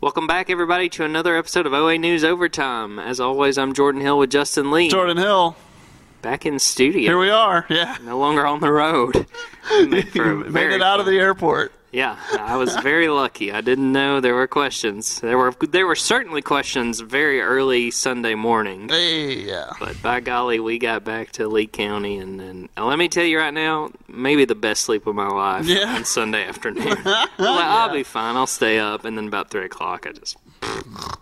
Welcome back, everybody, to another episode of OA News Overtime. As always, I'm Jordan Hill with Justin Lee. Jordan Hill, Back in studio. here we are. Yeah, no longer on the road. Made made it out of the airport. Yeah, I was very lucky. I didn't know there were questions. There were there were certainly questions very early Sunday morning. Yeah. But by golly, we got back to Lee County, and, and let me tell you right now, maybe the best sleep of my life Yeah. on Sunday afternoon. I'm like, I'll be fine. I'll stay up, and then about three o'clock, I just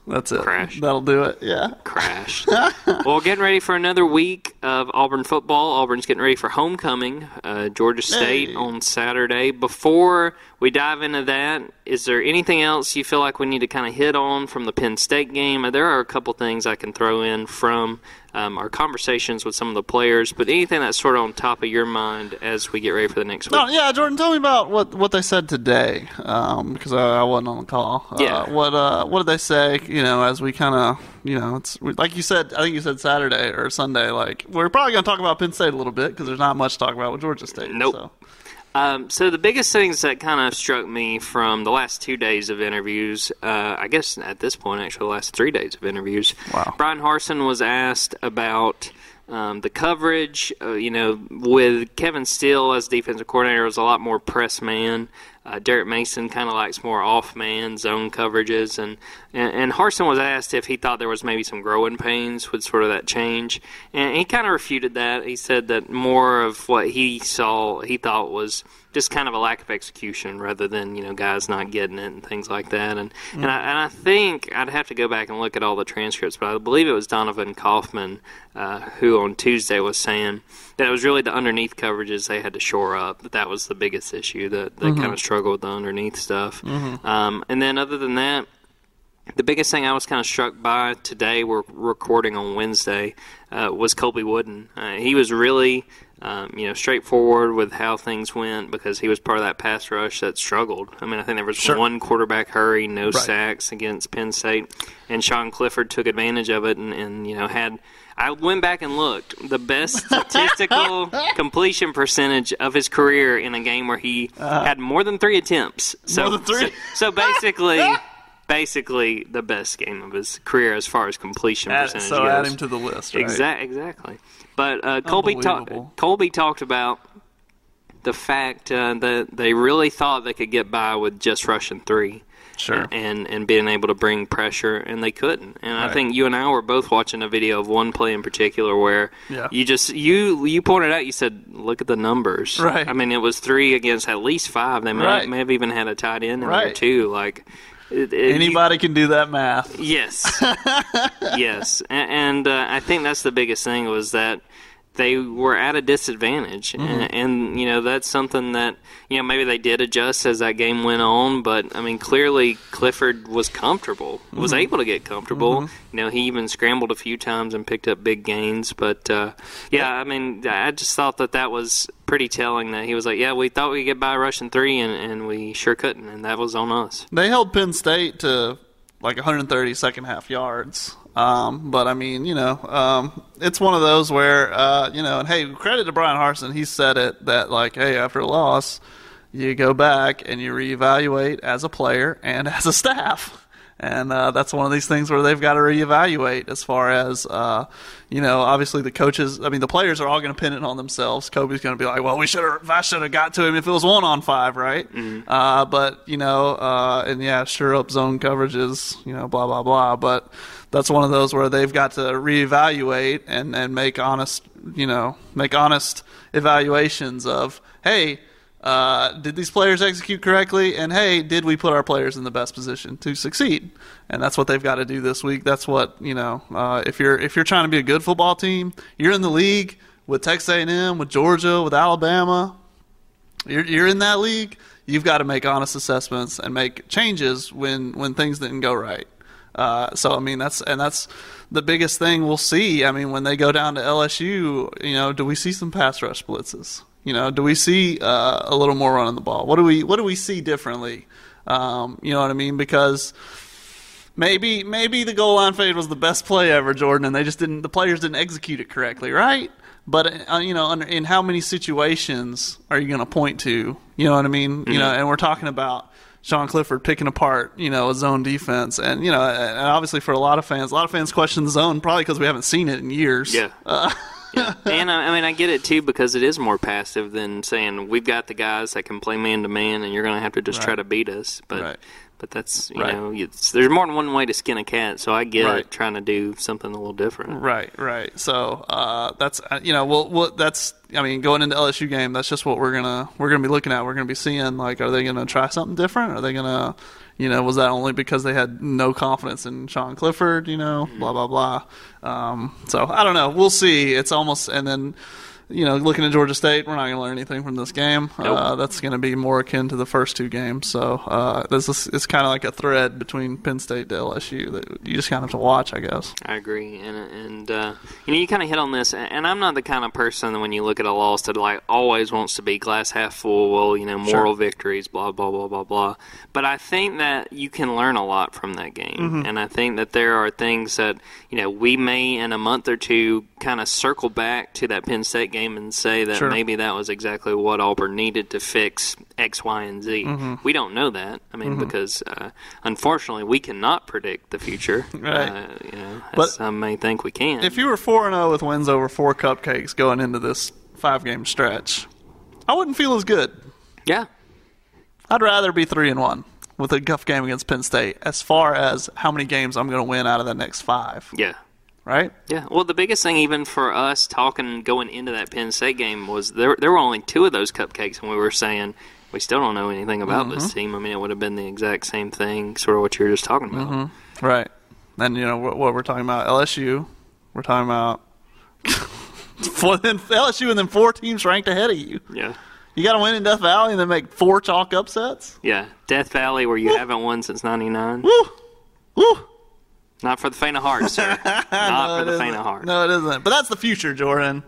That's it. Crash. That'll do it. Yeah. Crash. well, getting ready for another week of Auburn football. Auburn's getting ready for homecoming, uh, Georgia State Hey. on Saturday. Before we dive into that, is there anything else you feel like we need to kind of hit on from the Penn State game? There are a couple things I can throw in from um, our conversations with some of the players, but anything that's sort of on top of your mind as we get ready for the next week? No, yeah, Jordan, tell me about what, what they said today, um, because I, I wasn't on the call. Uh, Yeah. What uh, what did they say? You know, as we kind of, you know, it's like you said. I think you said Saturday or Sunday. Like we're probably going to talk about Penn State a little bit because there's not much to talk about with Georgia State. Nope. So. Um, so the biggest things that kind of struck me from the last two days of interviews, uh, I guess at this point, actually the last three days of interviews, Wow. Bryan Harsin was asked about um, the coverage. Uh, you know, with Kevin Steele as defensive coordinator, was a lot more press man. Uh, Derek Mason kind of likes more off man zone coverages, and, and and Harsin was asked if he thought there was maybe some growing pains with sort of that change, and he kind of refuted that. He said that more of what he saw, he thought was just kind of a lack of execution rather than you know guys not getting it and things like that. And and, I, and I think I'd have to go back and look at all the transcripts, but I believe it was Donovan Kaufman uh, who on Tuesday was saying that it was really the underneath coverages they had to shore up. That that was the biggest issue that they kind of struggled with the underneath stuff. Um, and then other than that. The biggest thing I was kind of struck by today, we're recording on Wednesday, uh, was Colby Wooden. Uh, he was really, um, you know, straightforward with how things went because he was part of that pass rush that struggled. I mean, I think there was Sure. one quarterback hurry, no sacks against Penn State, and Sean Clifford took advantage of it and, and you know had. I went back and looked. The best statistical completion percentage of his career in a game where he had more than three attempts. So. More than three? So, so basically, basically the best game of his career as far as completion Add, percentage so goes. add him to the list. Right? Exact, exactly. But uh, Colby talked. Colby talked about the fact uh, that they really thought they could get by with just rushing three. Sure. And and being able to bring pressure, and they couldn't. And I think you and I were both watching a video of one play in particular where Yeah. you just you you pointed out. You said, "Look at the numbers." Right. I mean, it was three against at least five. They may, Right. may have even had a tight end in there Right. too. Like it, it- you- Anybody can do that math. Yes, yes, A- and uh, I think that's the biggest thing was that they were at a disadvantage, mm-hmm. and, and you know that's something that you know maybe they did adjust as that game went on, but I mean clearly Clifford was comfortable, was mm-hmm. able to get comfortable. Mm-hmm. You know he even scrambled a few times and picked up big gains, but uh, yeah, I mean I just thought that that was pretty telling that he was like, yeah, we thought we could get by rushing three, and, and we sure couldn't, and that was on us. They held Penn State to like 130 second half yards. Um, but I mean, you know, um, it's one of those where, uh, you know, and hey, credit to Bryan Harsin. He said it that like, hey, after a loss, you go back and you reevaluate as a player and as a staff. And uh, that's one of these things where they've got to reevaluate as far as, uh, you know, obviously the coaches. I mean, the players are all going to pin it on themselves. Kobe's going to be like, "Well, we should have, I should have got to him if it was one on five, right?" Uh, but you know, uh, and yeah, sure up zone coverages, you know, blah blah blah. But that's one of those where they've got to reevaluate and and make honest, you know, make honest evaluations of, hey. Uh, did these players execute correctly? And hey, did we put our players in the best position to succeed? And that's what they've got to do this week. That's what you know. Uh, if you're if you're trying to be a good football team, you're in the league with Texas A&M, with Georgia, with Alabama. You're you're in that league. You've got to make honest assessments and make changes when when things didn't go right. Uh, so I mean that's and that's the biggest thing we'll see. I mean when they go down to LSU, you know, do we see some pass rush blitzes? You know, do we see uh, a little more running the ball? What do we what do we see differently? Um, you know what I mean? Because maybe maybe the goal line fade was the best play ever, Jordan, and they just didn't the players didn't execute it correctly, right? But uh, you know, under, in how many situations are you going to point to? You know what I mean? You know, and we're talking about Sean Clifford picking apart, you know, a zone defense, and you know, and obviously for a lot of fans, a lot of fans question the zone probably because we haven't seen it in years. Yeah. Uh, yeah. And I, I mean, I get it too because it is more passive than saying we've got the guys that can play man to man, and you're going to have to just try to beat us. But Right. But that's you Right. know, it's, there's more than one way to skin a cat. So I get Right. it, trying to do something a little different. Right, right. So uh, that's uh, you know, well, well, that's I mean, going into LSU game, that's just what we're gonna we're gonna be looking at. We're gonna be seeing like, are they gonna try something different? Are they gonna, you know, was that only because they had no confidence in Sean Clifford? You know, blah blah blah. Um, so I don't know. We'll see. It's almost and then. You know, looking at Georgia State, we're not going to learn anything from this game. Nope. Uh, that's going to be more akin to the first two games. So uh, this is it's kind of like a thread between Penn State to LSU that you just kind of have to watch, I guess. I agree, and and uh, you know you kind of hit on this, and I'm not the kind of person that when you look at a loss that like always wants to be glass half full. Well, you know, moral victories, blah blah blah blah blah. But I think that you can learn a lot from that game, Mm-hmm. and I think that there are things that you know we may in a month or two kind of circle back to that Penn State game and say that Sure. maybe that was exactly what Auburn needed to fix X, Y, and Z. Mm-hmm. We don't know that. I mean, because uh, unfortunately we cannot predict the future. Right. Uh, you know, as But some may think we can. If you were four and zero with wins over four cupcakes going into this five game stretch, I wouldn't feel as good. yeah, I'd rather be three and one with a tough game against Penn State. As far as how many games I'm going to win out of the next five, yeah, right? yeah. Well, the biggest thing, even for us talking going into that Penn State game, was there. There were only two of those cupcakes, and we were saying we still don't know anything about this Mm-hmm. team. I mean, it would have been the exact same thing, sort of what you were just talking about. Mm-hmm. Right. And you know what, what we're talking about LSU. We're talking about LSU and then four teams ranked ahead of you. Yeah, You got to win in Death Valley and then make four chalk upsets. yeah. Death Valley, where you haven't won since '99. Woo, woo. Not for the faint of heart, sir. Not No, for the isn't. faint of heart. No, it isn't. But that's the future, Jordan.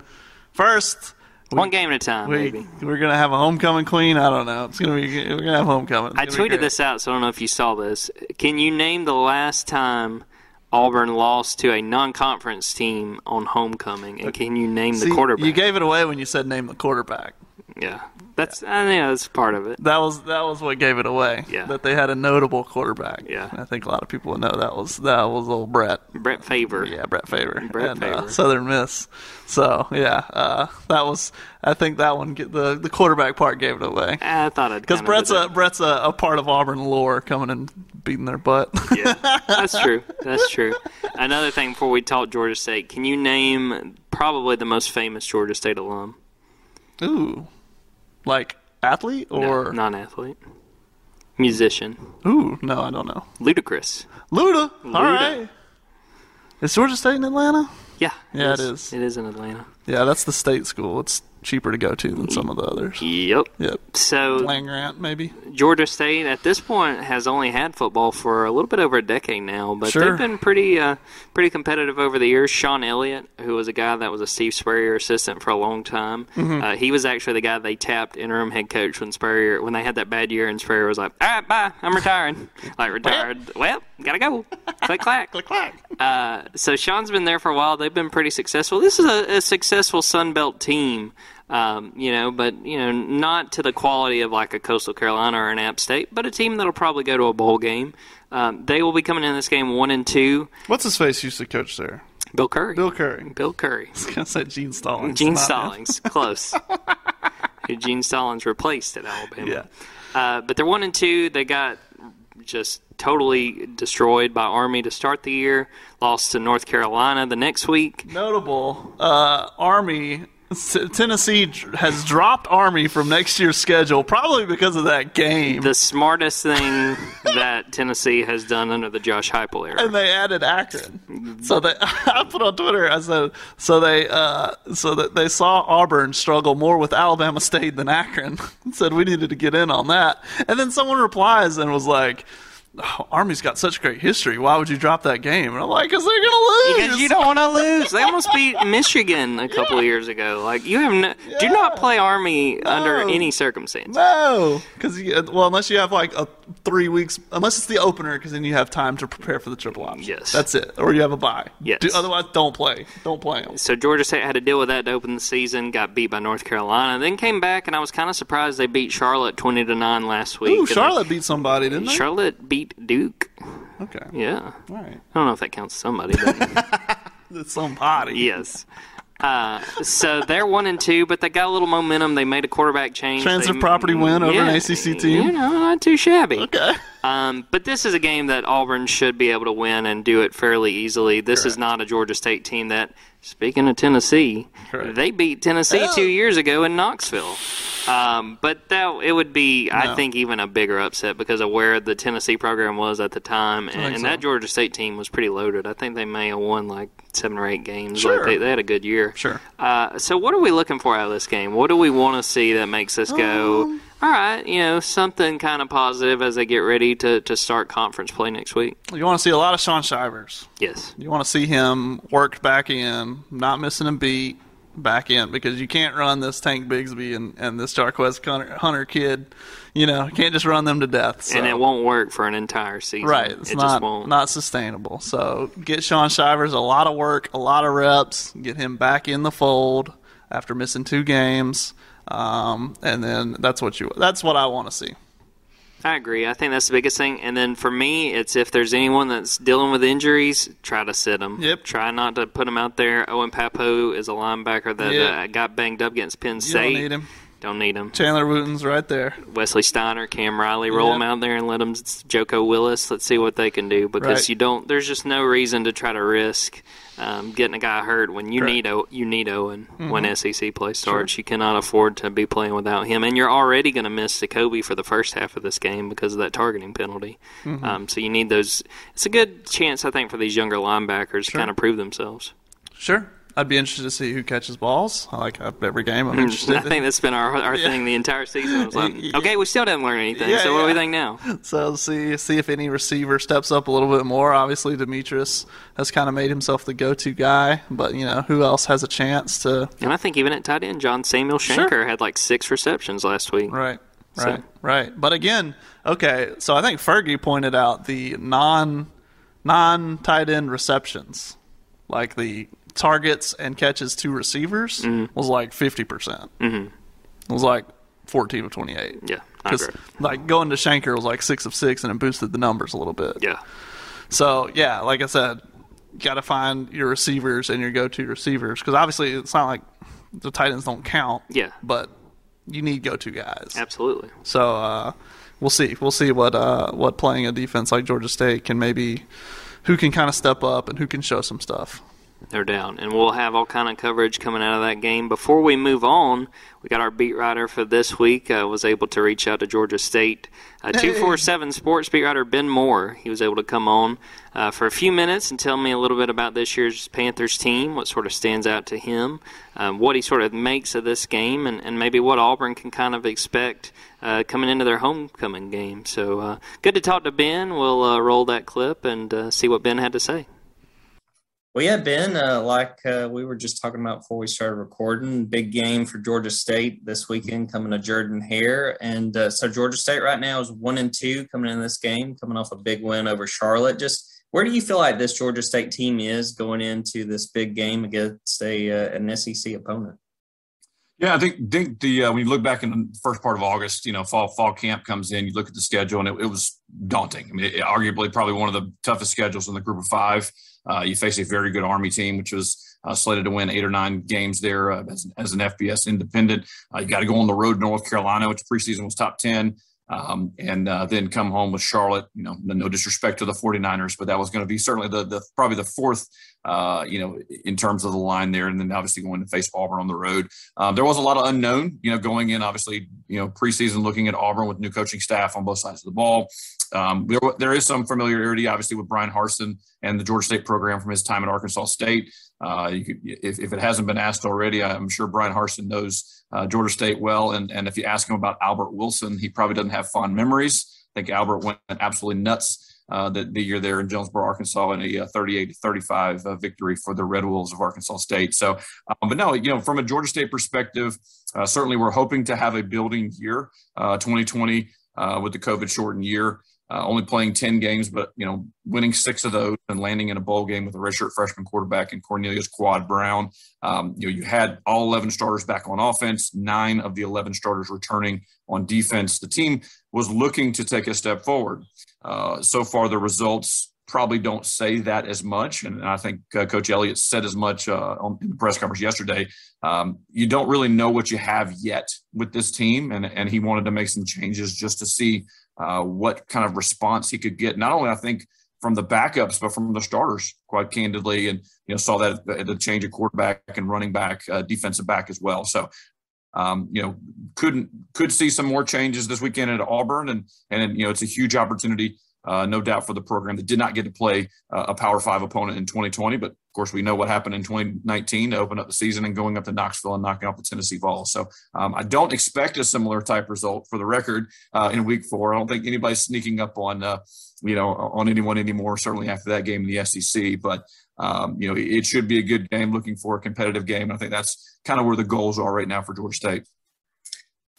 First, One game at a time, we maybe. we're gonna have a homecoming queen. I don't know. It's gonna be we're gonna have homecoming. It's I tweeted this out, so I don't know if you saw this. Can you name the last time Auburn lost to a non-conference team on homecoming, and uh, can you name See, the quarterback? You gave it away when you said name the quarterback. Yeah, that's I think that's part of it. That was that was what gave it away. Yeah. That they had a notable quarterback. Yeah. I think a lot of people would know that was that was old Brett. Brett Favre. Yeah, Brett Favre. Brett and, Uh, Favre. Southern Miss. So yeah, uh, that was. I think that one the the quarterback part gave it away. I thought I'd Because Brett's a. Brett's a, a part of Auburn lore coming and beating their butt. yeah, that's true. That's true. Another thing before we talk Georgia State, can you name probably the most famous Georgia State alum? Ooh, like athlete No, or non-athlete, musician, ooh, no, I don't know. Ludacris. Luda. All Luda. right. Is Georgia State in Atlanta? Yeah, Yeah, it is. It is in Atlanta. Yeah, that's the state school. It's cheaper to go to than some of the others. Yep. Yep. So Land grant, maybe. Georgia State at this point has only had football for a little bit over a decade now, but Sure. they've been pretty uh, pretty competitive over the years. Shawn Elliott, who was a guy that was a Steve Spurrier assistant for a long time, Mm-hmm. uh, he was actually the guy they tapped interim head coach when Spurrier when they had that bad year, and Spurrier was like, "All right, bye, I'm retiring." like retired. well, gotta go. Click clack. Click clack. Uh, so Shawn's been there for a while. They've been pretty successful. This is a, a successful Sun Belt team, um, you know, but you know, not to the quality of like a Coastal Carolina or an App State, but a team that'll probably go to a bowl game. Um, they will be coming in this game one and two. What's his face used to coach there? Bill Curry. Bill Curry. Bill Curry. I was gonna say Gene Stallings. Gene. Stallings. Close. Gene Stallings replaced at Alabama. Yeah. Uh, but they're one and two. They got just totally destroyed by Army to start the year. Lost to North Carolina the next week. Notable uh, Army. Tennessee has dropped Army from next year's schedule, probably because of that game. The smartest thing that Tennessee has done under the Josh Heupel era. and they added Akron. So they, I put on Twitter. I said, so they, uh, so that they saw Auburn struggle more with Alabama State than Akron. said we needed to get in on that. And then someone replies and was like, oh, "Army's got such great history. Why would you drop that game?" And I'm like, "Cause they're gonna lose." Because you don't want to lose. They almost beat Michigan a couple of years ago. Like you have no, do not play Army under any circumstance. No, because well, unless you have like a three weeks, unless it's the opener, because then you have time to prepare for the triple option. Yes. that's it. Or you have a bye. Yes. Do, otherwise, don't play. Don't play them. So Georgia State had to deal with that to open the season. Got beat by North Carolina, then came back, and I was kind of surprised they beat Charlotte twenty to nine last week. Ooh, Charlotte beat somebody, didn't they? Charlotte beat Duke. okay. Yeah, All right. I don't know if that counts somebody. But somebody. yes. Uh, so they're one and two, but they got a little momentum. They made a quarterback change. Transitive They- property win over an ACC team. You know, not too shabby. Okay. Um, but this is a game that Auburn should be able to win and do it fairly easily. This is not a Georgia State team that, speaking of Tennessee, Correct. they beat Tennessee Yeah. two years ago in Knoxville. Um, but that it would be, I think, even a bigger upset because of where the Tennessee program was at the time, and, and so. that Georgia State team was pretty loaded. I think they may have won like seven or eight games. Sure. Like they, they had a good year. Sure. Uh, so what are we looking for out of this game? What do we want to see that makes us go, Um, all right, you know, something kind of positive as they get ready to, to start conference play next week? You want to see a lot of Shaun Shivers. Yes. You want to see him worked back in, not missing a beat back in, because you can't run this Tank Bigsby and, and this Jarquez Hunter, Hunter kid. You know, you can't just run them to death. So. And it won't work for an entire season. Right, it's it not just won't. not sustainable. So get Shaun Shivers a lot of work, a lot of reps, get him back in the fold after missing two games, um, and then that's what you that's what I want to see. I agree. I think that's the biggest thing. And then for me, it's if there's anyone that's dealing with injuries, try to sit them. Yep. Try not to put them out there. Owen Pappoe is a linebacker that Yep. uh, got banged up against Penn State. don't need him. Don't need him. Chandler Wooten's right there. Wesley Steiner, Cam Riley, roll Yep. them out there and let them Joko Willis. Let's see what they can do because Right. you don't. There's just no reason to try to risk um, getting a guy hurt when you Correct. need o, you need Owen when Mm-hmm. SEC play starts. You cannot afford to be playing without him, and you're already going to miss Zakoby for the first half of this game because of that targeting penalty. Mm-hmm. Um, so you need those. It's a good chance, I think, for these younger linebackers to kind of prove themselves. Sure, I'd be interested to see who catches balls. I like every game. I'm hmm. interested. I think that's been our our Yeah. thing the entire season. Like, Yeah. okay, we still didn't learn anything. Yeah, so what do we yeah. think now? So see see if any receiver steps up a little bit more. Obviously, Demetris has kind of made himself the go-to guy, but you know who else has a chance to? And I think even at tight end, John Samuel Shenker Sure. had like six receptions last week. Right, So- right, right. But again, okay. So I think Fergie pointed out the non non tight end receptions, like the targets and catches to receivers, Mm-hmm. was like fifty percent. Mm-hmm. It was like fourteen of twenty-eight. Yeah, Because like going to Shenker was like six of six, and it boosted the numbers a little bit. Yeah, So yeah, like I said, got to find your receivers and your go-to receivers because obviously it's not like the Titans don't count. Yeah. but you need go-to guys. absolutely. So uh, we'll see. We'll see what uh, what playing a defense like Georgia State can maybe who can kind of step up and who can show some stuff. No doubt. And we'll have all kind of coverage coming out of that game. Before we move on, we got our beat writer for this week. Uh, was able to reach out to Georgia State. Uh, 247 Sports beat writer Ben Moore. He was able to come on uh, for a few minutes and tell me a little bit about this year's Panthers team, what sort of stands out to him, um, what he sort of makes of this game, and, and maybe what Auburn can kind of expect uh, coming into their homecoming game. So uh, good to talk to Ben. We'll uh, roll that clip and uh, see what Ben had to say. Well, yeah, Ben, uh, like uh, we were just talking about before we started recording, big game for Georgia State this weekend coming to Jordan Hare. And so Georgia State right now is one and two coming in this game, coming off a big win over Charlotte. Just where do you feel like this Georgia State team is going into this big game against a an SEC opponent? Yeah, I think think the uh, when you look back in the first part of August, you know, fall fall camp comes in. You look at the schedule, and it, it was daunting. I mean, it, arguably probably one of the toughest schedules in the group of five. Uh, you face a very good Army team, which was uh, slated to win eight or nine games there uh, as, as an FBS independent. Uh, you got to go on the road to North Carolina, which preseason was top ten. Um, and uh, then come home with Charlotte. You know, no disrespect to the 49ers, but that was going to be certainly the, the probably the fourth, uh, you know, in terms of the line there. And then obviously going to face Auburn on the road. Um, there was a lot of unknown, you know, going in. Obviously, you know, preseason looking at Auburn with new coaching staff on both sides of the ball. Um, there, there is some familiarity, obviously, with Bryan Harsin and the Georgia State program from his time at Arkansas State. Uh, could, if, if it hasn't been asked already, I'm sure Bryan Harsin knows uh, Georgia State well. And, and if you ask him about Albert Wilson, he probably doesn't have fond memories. I think Albert went absolutely nuts uh, the, the year there in Jonesboro, Arkansas, in a uh, 38 to 35 uh, victory for the Red Wolves of Arkansas State. So, um, but no, you know, from a Georgia State perspective, uh, certainly we're hoping to have a building year, uh, 2020. uh, with the COVID shortened year. Uh, only playing 10 games, but you know, winning six of those and landing in a bowl game with a redshirt freshman quarterback in Cornelius Quad Brown. Um, you know, you had all 11 starters back on offense, nine of the 11 starters returning on defense. The team was looking to take a step forward. Uh, so far, the results probably don't say that as much. And I think uh, Coach Elliott said as much uh, on, in the press conference yesterday. Um, you don't really know what you have yet with this team, and, and he wanted to make some changes just to see uh, what kind of response he could get. Not only, I think, from the backups, but from the starters, quite candidly. And, you know, saw that at the change of quarterback and running back, uh, defensive back as well. So, um, you know, couldn't could see some more changes this weekend at Auburn, and and you know, it's a huge opportunity uh, no doubt for the program that did not get to play uh, a Power Five opponent in 2020. But course, we know what happened in 2019 to open up the season and going up to Knoxville and knocking out the Tennessee Vols. So um, I don't expect a similar type result for the record uh, in Week Four. I don't think anybody's sneaking up on uh, you know on anyone anymore. Certainly after that game in the SEC, but um, you know it should be a good game. Looking for a competitive game. I think that's kind of where the goals are right now for Georgia State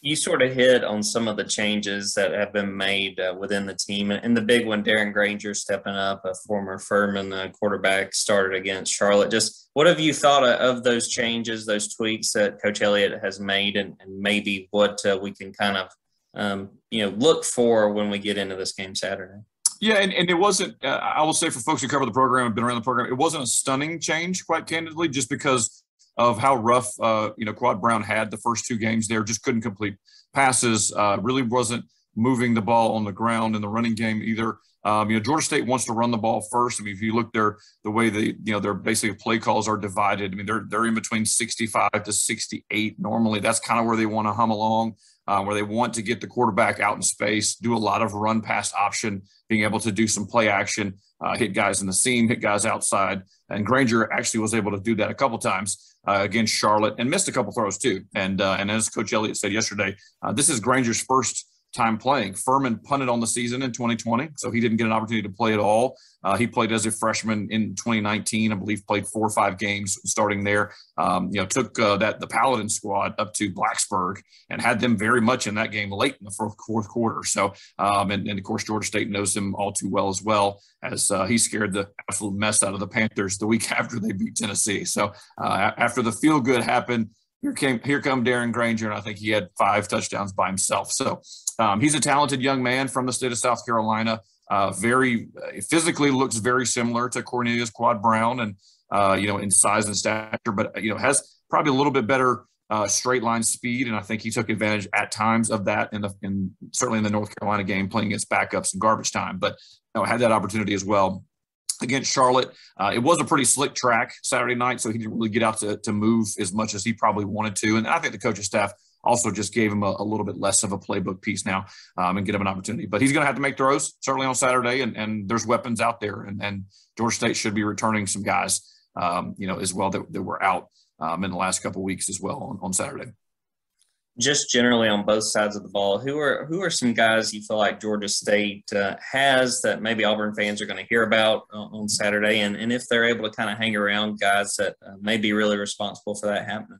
you sort of hit on some of the changes that have been made uh, within the team. And the big one, Darren Grainger stepping up, a former Furman uh, quarterback, started against Charlotte. Just what have you thought of those changes, those tweaks that Coach Elliott has made, and, and maybe what uh, we can kind of um, you know look for when we get into this game Saturday? Yeah, and, and it wasn't. Uh, I will say for folks who cover the program and been around the program, it wasn't a stunning change, quite candidly, just because of how rough uh, you know Quad Brown had the first two games there. Just couldn't complete passes. Uh, really wasn't moving the ball on the ground in the running game either. Um, you know, Georgia State wants to run the ball first. I mean, if you look there, the way the you know their basically play calls are divided. I mean, they're they're in between 65 to 68 normally. That's kind of where they want to hum along, uh, where they want to get the quarterback out in space, do a lot of run pass option, being able to do some play action, uh, hit guys in the seam, hit guys outside. And Grainger actually was able to do that a couple times uh, against Charlotte and missed a couple throws too. And uh, and as Coach Elliott said yesterday, uh, this is Grainger's first time playing. Furman punted on the season in 2020, so he didn't get an opportunity to play at all. Uh, he played as a freshman in 2019, I believe, played four or five games starting there. Um, you know, took uh, that the Paladin squad up to Blacksburg and had them very much in that game late in the fourth, fourth quarter. So, um, and, and, of course, Georgia State knows him all too well as well, as uh, he scared the absolute mess out of the Panthers the week after they beat Tennessee. So, uh, after the feel good happened, here came here come Darren Grainger, and I think he had five touchdowns by himself. So um, he's a talented young man from the state of South Carolina. Uh, very uh, physically looks very similar to Cornelius Quad Brown, and uh, you know in size and stature, but you know has probably a little bit better uh, straight line speed, and I think he took advantage at times of that in the in certainly in the North Carolina game, playing against backups and garbage time, but you know, had that opportunity as well against Charlotte. Uh, it was a pretty slick track Saturday night, so he didn't really get out to, to move as much as he probably wanted to. And I think the coaching staff also just gave him a, a little bit less of a playbook piece now um, and get him an opportunity. But he's going to have to make throws certainly on Saturday, and, and there's weapons out there. And, and Georgia State should be returning some guys, um, you know, as well that, that were out um, in the last couple weeks as well on, on Saturday just generally on both sides of the ball, who are who are some guys you feel like Georgia State uh, has that maybe Auburn fans are going to hear about uh, on Saturday, and, and if they're able to kind of hang around guys that uh, may be really responsible for that happening?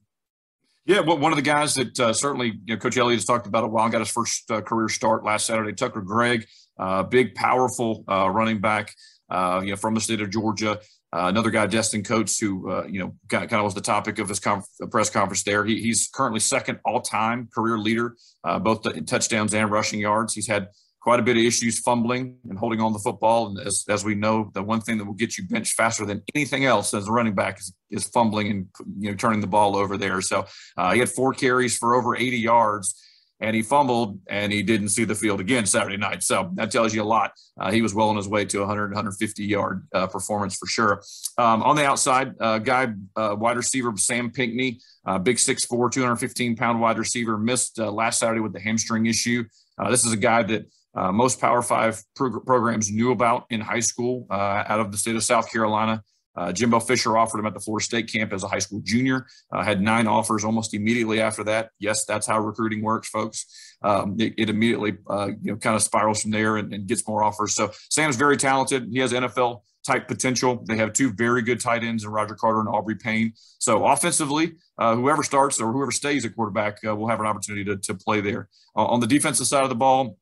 Yeah, well, one of the guys that uh, certainly you know, Coach Elliott has talked about a while, got his first uh, career start last Saturday. Tucker Gregg, uh, big, powerful running back, you know, from the state of Georgia. Uh, another guy, Destin Coates, who uh, you know kind of was the topic of his conf- press conference there. He, he's currently second all-time career leader, uh, both in touchdowns and rushing yards. He's had quite a bit of issues fumbling and holding on the football. And as, as we know, the one thing that will get you benched faster than anything else as a running back is, is fumbling and you know turning the ball over there. So uh, he had four carries for over 80 yards and he fumbled and he didn't see the field again Saturday night. So that tells you a lot. Uh, he was well on his way to 100, 150 yard uh, performance for sure. Um, on the outside, uh, guy, uh, wide receiver Sam Pinckney, uh, big 6'4, 215 pound wide receiver, missed uh, last Saturday with the hamstring issue. this is a guy that most Power Five pro- programs knew about in high school out of the state of South Carolina. Uh, Jimbo Fisher offered him at the Florida State camp as a high school junior. Uh, had nine offers almost immediately after that. Yes, that's how recruiting works, folks. Um, it, it, immediately uh, you know kind of spirals from there and, and, gets more offers. So Sam's very talented. He has NFL type potential. They have two very good tight ends in Roger Carter and Aubrey Payne. So offensively, uh, whoever starts or whoever stays at quarterback uh, will have an opportunity to, to play there. Uh, on the defensive side of the ball,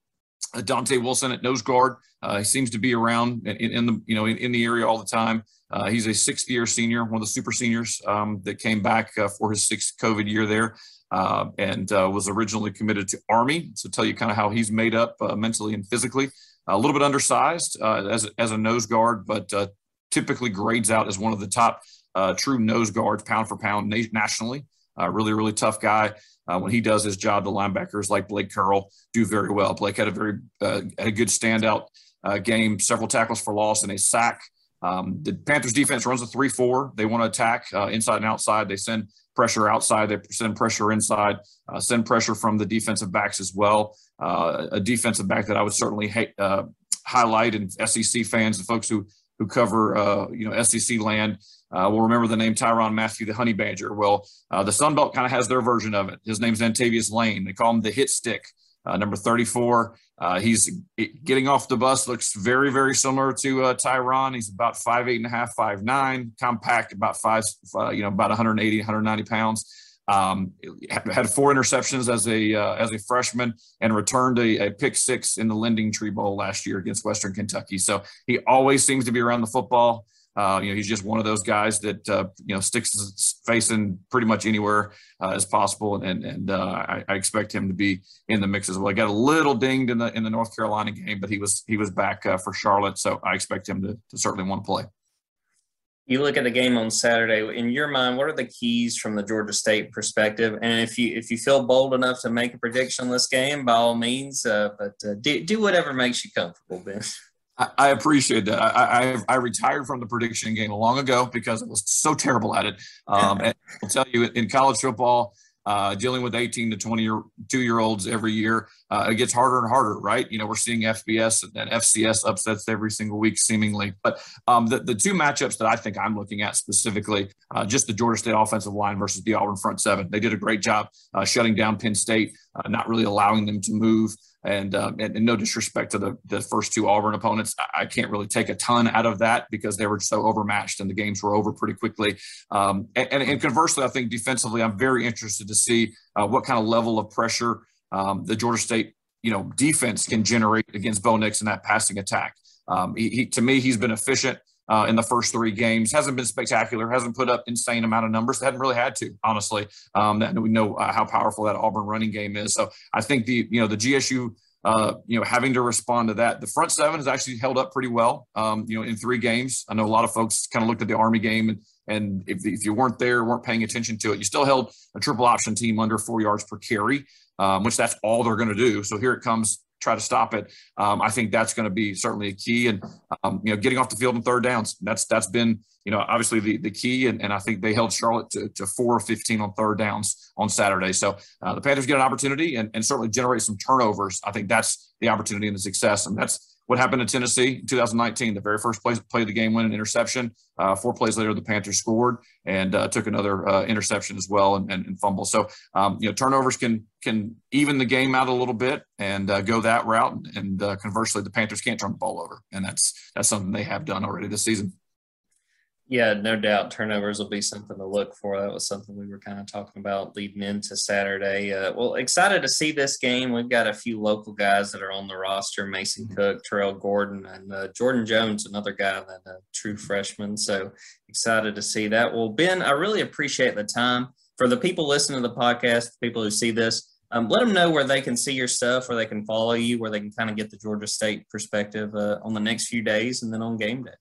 Dante Wilson at nose guard. Uh, he seems to be around in, in the you know in, in, the area all the time. Uh, he's a sixth year senior, one of the super seniors um, that came back uh, for his sixth COVID year there, uh, and uh, was originally committed to Army. So tell you kind of how he's made up uh, mentally and physically. A little bit undersized as a, as a nose guard, but typically grades out as one of the top true nose guards pound for pound nationally. really really tough guy uh, when he does his job, the linebackers like Blake Curl do very well. Blake had a very uh, had a good standout uh, game, several tackles for loss and a sack. Um, the Panthers defense runs a 3 4. They want to attack uh, inside and outside. They send pressure outside, they send pressure inside, uh, send pressure from the defensive backs as well. Uh, a defensive back that I would certainly hate, highlight and SEC fans, the folks who who cover you know SEC land uh, will remember the name Tyrann Mathieu, the honey badger. Well, uh, the Sun Belt kind of has their version of it. His name's Antavius Lane. They call him the hit stick, uh, number 34. Uh, he's getting off the bus, looks very, very similar to uh, Tyrann. He's about five, eight and a half, five, nine, compact, about five, uh, you know, about 180, 190 pounds. Um, had four interceptions as a uh, as a freshman and returned a, a, pick six in the Lending Tree Bowl last year against Western Kentucky. So he always seems to be around the football. Uh, you know, he's just one of those guys that uh, you know sticks his face in pretty much anywhere uh, as possible, and and uh, I, I, expect him to be in the mix as well. He got a little dinged in the in the North Carolina game, but he was he was back uh, for Charlotte, so I expect him to, to certainly want to play. You look at the game on Saturday. In your mind, what are the keys from the Georgia State perspective? And if you if you feel bold enough to make a prediction on this game, by all means, uh, but do do whatever makes you comfortable, Ben. I, appreciate that. I, I, I retired from the prediction game long ago because I was so terrible at it. Um, and I'll tell you, in college football, uh, dealing with 18 to 22 year olds every year, uh, it gets harder and harder, right? You know, we're seeing FBS and FCS upsets every single week, seemingly. But um, the, the two matchups that I think I'm looking at specifically, uh, just the Georgia State offensive line versus the Auburn front seven. They did a great job uh, shutting down Penn State, uh, not really allowing them to move. And, uh, and, and, no disrespect to the, the first two Auburn opponents, I, I, can't really take a ton out of that because they were so overmatched and the games were over pretty quickly. Um, and, and, conversely, I think defensively, I'm very interested to see uh, what kind of level of pressure um, the Georgia State you know defense can generate against Bo Nix in that passing attack. Um, he, he, to me, he's been efficient uh, in the first three games. Hasn't been spectacular. Hasn't put up insane amount of numbers. Hadn't really had to, honestly. Um, that we know uh, how powerful that Auburn running game is. So I think the you know the GSU. Uh, you know, having to respond to that. The front seven has actually held up pretty well. Um, you know, in three games, I know a lot of folks kind of looked at the Army game and and if, if you weren't there, weren't paying attention to it, you still held a triple option team under four yards per carry, um, which that's all they're going to do. So here it comes try to stop it. Um, I think that's going to be certainly a key. And um, you know, getting off the field in third downs that's that's been you know obviously the the key. And, and I think they held Charlotte to, to four or fifteen on third downs on Saturday. So uh, the Panthers get an opportunity and, and certainly generate some turnovers. I think that's the opportunity and the success, and that's what happened in Tennessee in 2019. The very first play, play of the game, win an interception. Uh, four plays later, the Panthers scored and uh, took another uh, interception as well and, and, and fumble. So um, you know turnovers can can even the game out a little bit and uh, go that route. And uh, conversely, the Panthers can't turn the ball over, and that's that's something they have done already this season. Yeah, no doubt turnovers will be something to look for. That was something we were kind of talking about leading into Saturday. Uh, well, excited to see this game. We've got a few local guys that are on the roster Mason mm-hmm. Cook, Terrell Gordon, and uh, Jordan Jones, another guy that a uh, true freshman. So excited to see that. Well, Ben, I really appreciate the time. For the people listening to the podcast, the people who see this, um, let them know where they can see your stuff, where they can follow you, where they can kind of get the Georgia State perspective uh, on the next few days and then on game day.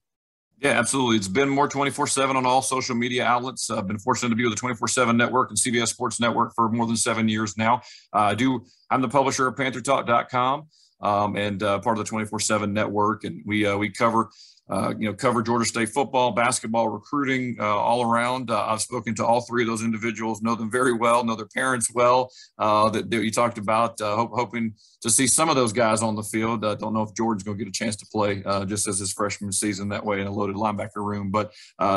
Yeah, absolutely. It's Ben Moore 24 7 on all social media outlets. I've been fortunate to be with the 24 7 network and CBS Sports Network for more than seven years now. Uh, I do, I'm the publisher of PantherTalk.com um, and uh, part of the 24 7 network. And we, uh, we cover uh, you know, cover Georgia State football, basketball, recruiting, uh, all around. Uh, I've spoken to all three of those individuals, know them very well, know their parents well. Uh, that, that, you talked about, uh, hope, hoping to see some of those guys on the field. Uh, don't know if Jordan's going to get a chance to play just as his freshman season that way in a loaded linebacker room, but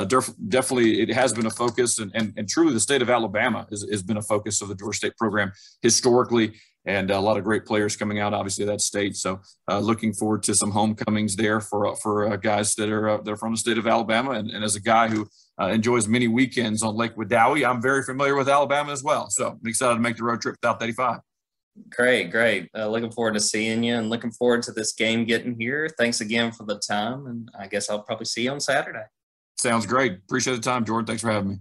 def- definitely it has been a focus, and, and, and truly the state of Alabama has, has been a focus of the Georgia State program historically and a lot of great players coming out, obviously that state. So uh, looking forward to some homecomings there for uh, for uh, guys that are uh, they're from the state of Alabama. And, and as a guy who uh, enjoys many weekends on Lake Wedowee, I'm very familiar with Alabama as well. So I'm excited to make the road trip to South 85. Great, great. Uh, looking forward to seeing you and looking forward to this game getting here. Thanks again for the time, and I guess I'll probably see you on Saturday. Sounds great. Appreciate the time, Jordan. Thanks for having me.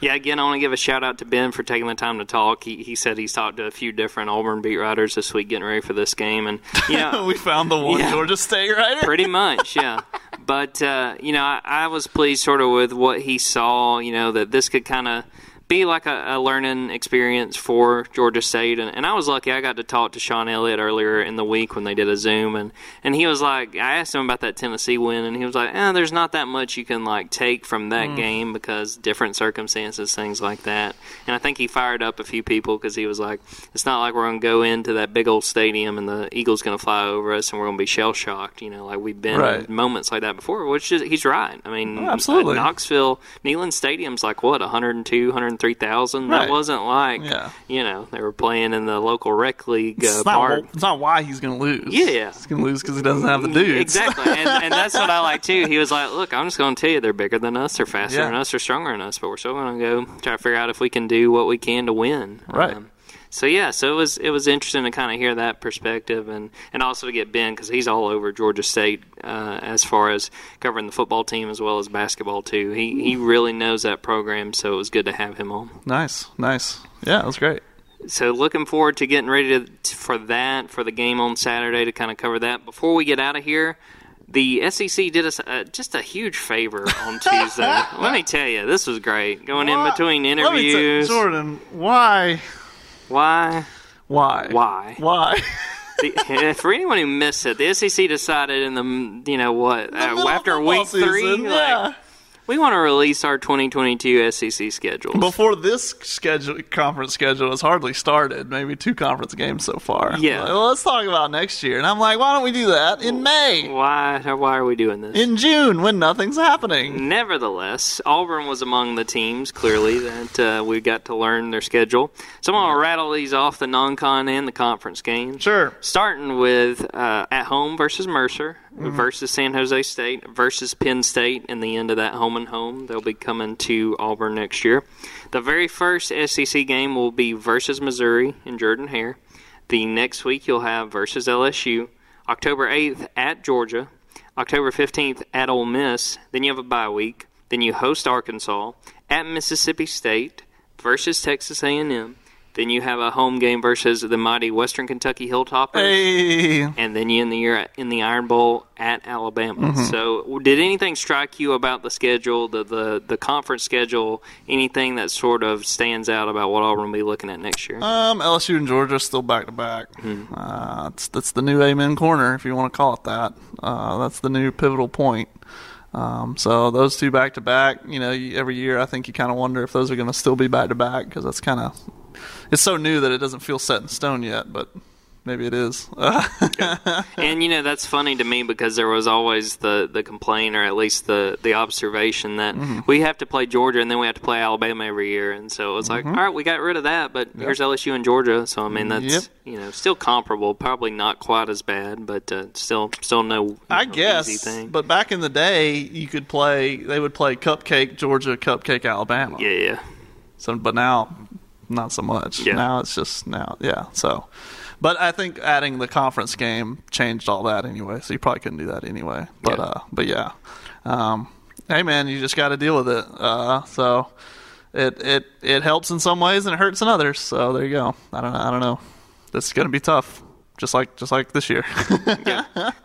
Yeah, again, I want to give a shout out to Ben for taking the time to talk. He, he said he's talked to a few different Auburn beat writers this week getting ready for this game, and you know, we found the one Yeah. Georgia State writer. pretty much, yeah. But uh, you know, I, I was pleased sort of with what he saw. You know, that this could kind of be like a, a learning experience for Georgia State. And, and, I was lucky; I got to talk to Shawn Elliott earlier in the week when they did a Zoom, and and he was like, I asked him about that Tennessee win, and he was like, eh, "There's not that much you can like take from that mm. game because different circumstances, things like that." And I think he fired up a few people because he was like, "It's not like we're going to go into that big old stadium and the Eagles going to fly over us and we're going to be shell shocked." You know, like we've been right. moments like that before, which is he's right. I mean, oh, absolutely, Knoxville, Neyland Stadium's like what 102, 103 3000 right. that wasn't like yeah. you know they were playing in the local rec league uh, it's, not, it's not why he's going to lose. Yeah. He's going to lose because he doesn't have the mm, dudes. exactly. And, and, that's what i like too. He was like look i'm just going to tell you they're bigger than us they're faster yeah. than us they're stronger than us but we're still going to go try to figure out if we can do what we can to win. Right. Um, so yeah, so it was it was interesting to kind of hear that perspective, and and also to get Ben because he's all over Georgia State uh, as far as covering the football team as well as basketball too. He he really knows that program, so it was good to have him on. Nice, nice. Yeah, it was great. So looking forward to getting ready to, for that for the game on Saturday to kind of cover that. Before we get out of here, the SEC did us uh, just a huge favor on Tuesday. Let me tell you, this was great. Going in Why- between Let me tell- interviews. Jordan, why? Why? Why? Why? Why? The, for anyone who missed it, the SEC decided in the you know what uh, after week three, season, like, yeah. We want to release our 2022 SEC schedules. Before this schedule, conference schedule has hardly started, maybe two conference games so far. Yeah. Like, well, let's talk about next year. And I'm like, why don't we do that in May, why? Why are we doing this? in June, when nothing's happening? Nevertheless, Auburn was among the teams, clearly, that uh, we got to learn their schedule. So I'm going to rattle these off the non con and the conference games. Sure. Starting with uh, at home versus Mercer Mm-hmm. versus San Jose State versus Penn State in the end of that home and home. They'll be coming to Auburn next year. The very first SEC game will be versus Missouri in Jordan Hare. The next week you'll have versus LSU. October 8th at Georgia. October 15th at Ole Miss. Then you have a bye week. Then you host Arkansas at Mississippi State versus Texas A&M. Then you have a home game versus the mighty Western Kentucky Hilltoppers Hey. and then you end the year in the Iron Bowl at Alabama. Mm-hmm. So, did anything strike you about the schedule, the, the the conference schedule, anything that sort of stands out about what Auburn will be looking at next year? Um, LSU and Georgia still back to back. Hmm. Uh, that's the new amen corner, if you want to call it that. Uh, that's the new pivotal point. Um, so those two back to back, you know, every year I think you kind of wonder if those are going to still be back to back because that's kind of it's so new that it doesn't feel set in stone yet, but maybe it is. and you know that's funny to me because there was always the the complaint or at least the the observation that Mm-hmm. we have to play Georgia and then we have to play Alabama every year, and so it was Mm-hmm. like, all right, we got rid of that, but here's LSU and Georgia. So I mean that's Yep. you know still comparable, probably not quite as bad, but uh, still still no you I know, guess, but back in the day, you could play. They would play Cupcake Georgia, Cupcake Alabama. yeah, yeah. So, but now, not so much. Yeah. Now it's just now, yeah. So, but I think adding the conference game changed all that anyway. So you probably couldn't do that anyway. But Yeah. uh, but yeah. Um, hey man, you just got to deal with it. Uh, so it it it helps in some ways and it hurts in others. So there you go. I don't. I don't know. This is gonna be tough. Just like just like this year.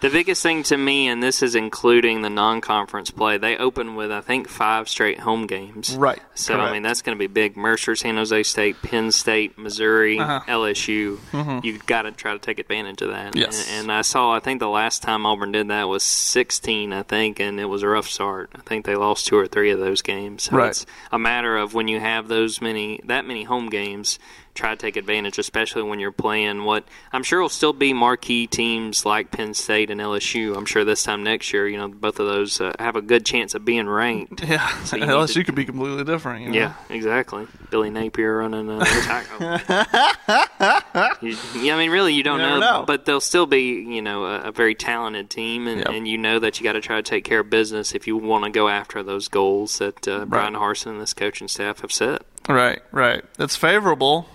The biggest thing to me, and this is including the non-conference play, they open with I think five straight home games. Right, So I mean that's going to be big. Mercer, San Jose State, Penn State, Missouri, Uh-huh. LSU. You've got to try to take advantage of that. Mm-hmm. Yes. And, and I saw. I think the last time Auburn did that was 16. I think, and it was a rough start. I think they lost two or three of those games. So Right. it's a matter of when you have those many that many home games try to take advantage, especially when you're playing what I'm sure will still be marquee teams like Penn State and LSU. I'm sure this time next year, you know, both of those uh, have a good chance of being ranked. yeah. you need LSU to- could be completely different. You know? Yeah, exactly. Billy Napier running uh, tackle. You- yeah, I mean, really, you don't You know, know. but they'll still be, you know, a, a very talented team, and, Yep. and you know that you got to try to take care of business if you want to go after those goals that uh, Bryan Harsin and this coaching staff have set. Right. Right. It's favorable.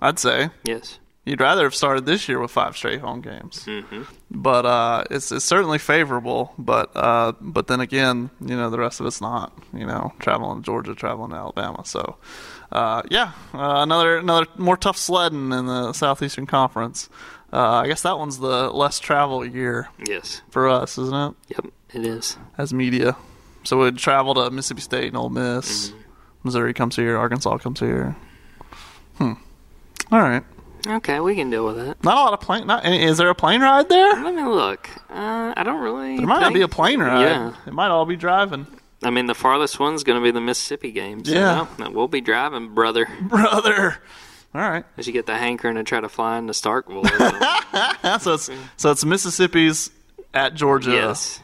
I'd say. Yes. You'd rather have started this year with five straight home games, hmm but uh, it's it's certainly favorable. But uh, but then again, you know, the rest of it's not. You know, traveling to Georgia, traveling to Alabama. So uh, yeah, uh, another another more tough sledding in the Southeastern Conference. Uh, I guess that one's the less travel year Yes. for us, isn't it? Yep. It is. As media, so we'd travel to Mississippi State and Ole Miss. Missouri comes here, Arkansas comes here. Hmm. All right. Okay, we can deal with that. Not a lot of plane. Not is there a plane ride there? Let me look. Uh, I don't really. There might not be a plane ride. Yeah. It might all be driving. I mean, the farthest one's going to be the Mississippi games. so Yeah. no, we'll be driving, brother. Brother. All right. As you get the hankering to try to fly into Starkville. so it's so it's Mississippi's at Georgia yes.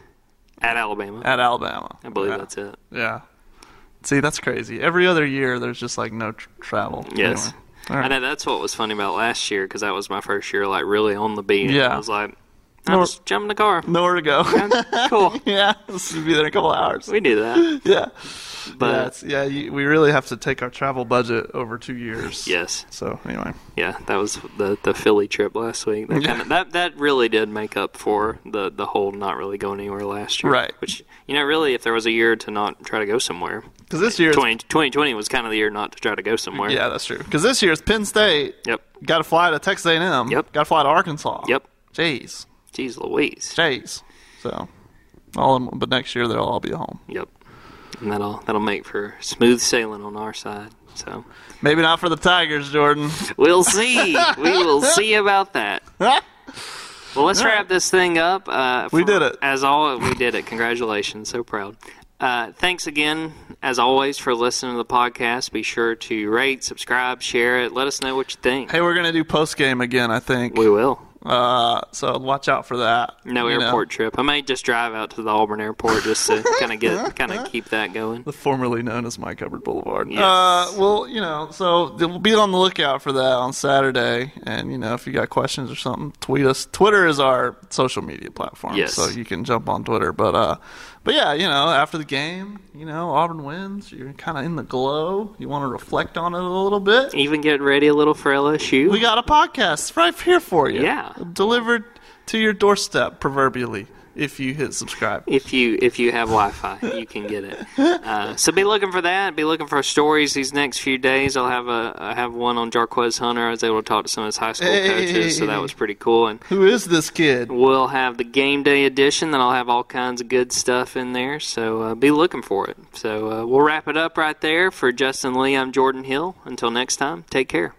At Alabama. at Alabama. I believe yeah. that's it. Yeah. See, that's crazy. Every other year, there's just like no tr- travel. Yes. Anyway. All I know that's what was funny about last year because that was my first year, like really on the beat. Yeah. I was like, I Nor- just jump in the car. Nowhere to go. cool. yeah. We'll be there in a couple hours. We do that. Yeah. But yeah, yeah you, we really have to take our travel budget over two years. yes, So anyway, yeah, that was the the Philly trip last week. That, Yeah. kinda, that that really did make up for the the whole not really going anywhere last year. Right. Which you know, really, if there was a year to not try to go somewhere, because this year, 20, 2020 was kind of the year not to try to go somewhere. yeah, that's true. Because this year it's Penn State. Yep. Got to fly to Texas A&M. Yep. Got to fly to Arkansas. Yep. Jeez. Jeez Louise. Jeez. So, all in, but next year they'll all be home. Yep. And that'll that'll make for smooth sailing on our side. So Maybe not for the Tigers, Jordan. we'll see. we will see about that. Well, let's wrap this thing up. Uh, We did it. As all, we did it. Congratulations. So proud. Uh, thanks again, as always, for listening to the podcast. Be sure to rate, subscribe, share it. Let us know what you think. hey, we're gonna do post game again. I think. We will. Uh, so watch out for that. No You know, airport trip. I may just drive out to the Auburn airport just to kind of get, kind of keep that going. the formerly known as My Cupboard Boulevard. Yes. Uh, well, you know, so we'll be on the lookout for that on Saturday. And you know, if you got questions or something, tweet us. Twitter is our social media platform, Yes. so you can jump on Twitter. But uh, but yeah, you know, after the game, you know, Auburn wins. You're kind of in the glow. You want to reflect on it a little bit. Even get ready a little for LSU. We got a podcast right here for you. Yeah. delivered to your doorstep, proverbially, if you hit subscribe. if you if you have Wi-Fi, you can get it. Uh, so be looking for that. Be looking for stories these next few days. I'll have a I have one on Jarquez Hunter. I was able to talk to some of his high school coaches, so that was pretty cool. And Who is this kid? we'll have the game day edition. Then I'll have all kinds of good stuff in there. So uh, be looking for it. So uh, we'll wrap it up right there for Justin Lee. I'm Jordan Hill. Until next time, take care.